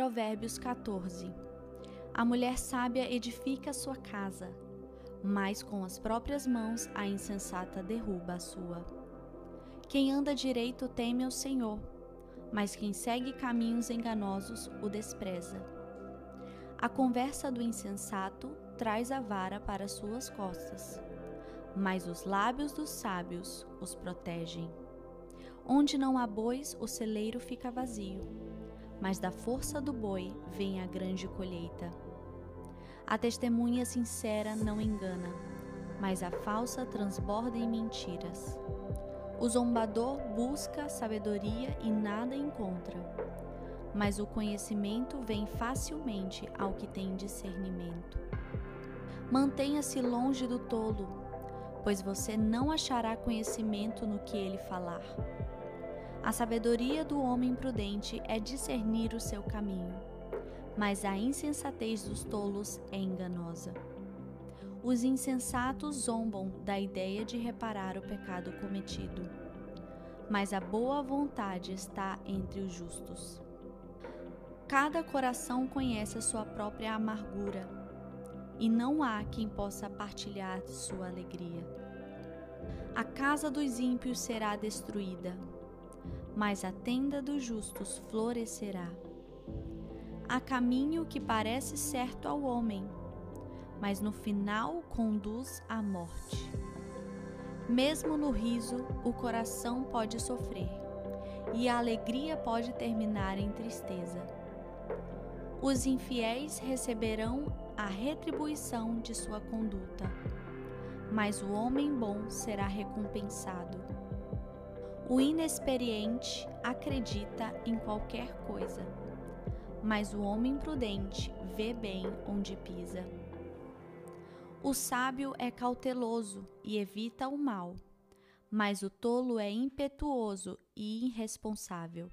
Provérbios 14. A mulher sábia edifica sua casa, mas com as próprias mãos a insensata derruba a sua. Quem anda direito teme o Senhor, mas quem segue caminhos enganosos o despreza. A conversa do insensato traz a vara para suas costas, mas os lábios dos sábios os protegem. Onde não há bois, o celeiro fica vazio, mas da força do boi vem a grande colheita. A testemunha sincera não engana, mas a falsa transborda em mentiras. O zombador busca sabedoria e nada encontra, mas o conhecimento vem facilmente ao que tem discernimento. Mantenha-se longe do tolo, pois você não achará conhecimento no que ele falar. A sabedoria do homem prudente é discernir o seu caminho mas a insensatez dos tolos é enganosa. Os insensatos zombam da ideia de reparar o pecado cometido, mas a boa vontade está entre os justos. Cada coração conhece a sua própria amargura, e não há quem possa partilhar sua alegria. A casa dos ímpios será destruída, mas a tenda dos justos florescerá. Há caminho que parece certo ao homem, mas no final conduz à morte. Mesmo no riso, o coração pode sofrer, e a alegria pode terminar em tristeza. Os infiéis receberão a retribuição de sua conduta, mas o homem bom será recompensado. O inexperiente acredita em qualquer coisa mas o homem prudente vê bem onde pisa. O sábio é cauteloso e evita o mal, mas o tolo é impetuoso e irresponsável.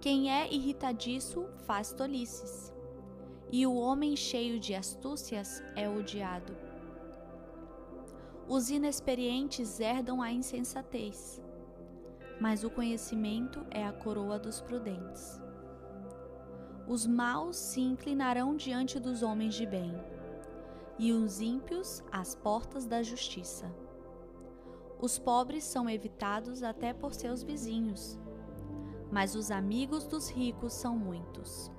Quem é irritadiço faz tolices, e o homem cheio de astúcias é odiado. Os inexperientes herdam a insensatez, mas o conhecimento é a coroa dos prudentes. Os maus se inclinarão diante dos homens de bem, e os ímpios às portas da justiça. Os pobres são evitados até por seus vizinhos, mas os amigos dos ricos são muitos.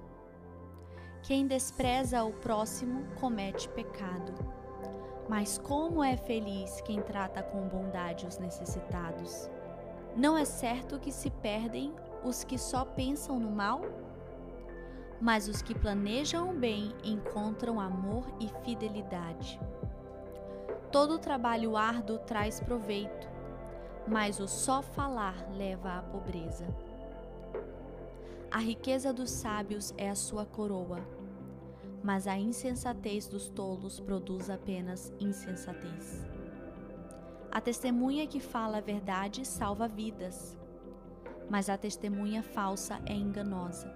Quem despreza o próximo comete pecado. Mas como é feliz quem trata com bondade os necessitados? Não é certo que se perdem os que só pensam no mal? mas os que planejam o bem encontram amor e fidelidade. Todo trabalho árduo traz proveito, mas o só falar leva à pobreza. A riqueza dos sábios é a sua coroa, mas a insensatez dos tolos produz apenas insensatez. A testemunha que fala a verdade salva vidas, mas a testemunha falsa é enganosa.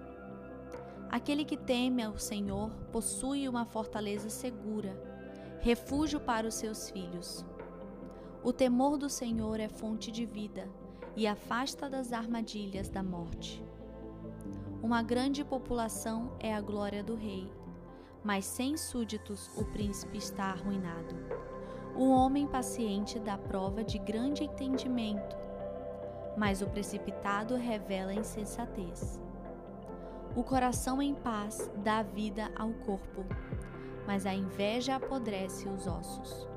Aquele que teme ao Senhor possui uma fortaleza segura, refúgio para os seus filhos. O temor do Senhor é fonte de vida e afasta das armadilhas da morte. Uma grande população é a glória do rei, mas sem súditos o príncipe está arruinado. O homem paciente dá prova de grande entendimento, mas o precipitado revela insensatez. O coração em paz dá vida ao corpo, mas a inveja apodrece os ossos.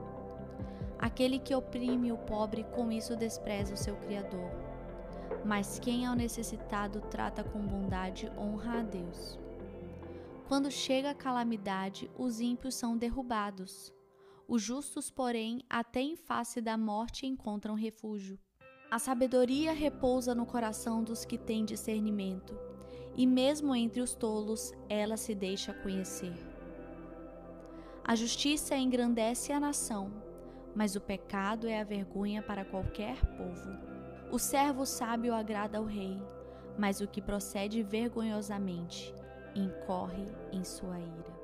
Aquele que oprime o pobre com isso despreza o seu Criador, mas quem ao necessitado trata com bondade honra a Deus. Quando chega a calamidade, os ímpios são derrubados. Os justos, porém, até em face da morte encontram refúgio. A sabedoria repousa no coração dos que têm discernimento e mesmo entre os tolos ela se deixa conhecer. A justiça engrandece a nação, mas o pecado é a vergonha para qualquer povo. O servo sábio agrada ao rei, mas o que procede vergonhosamente incorre em sua ira.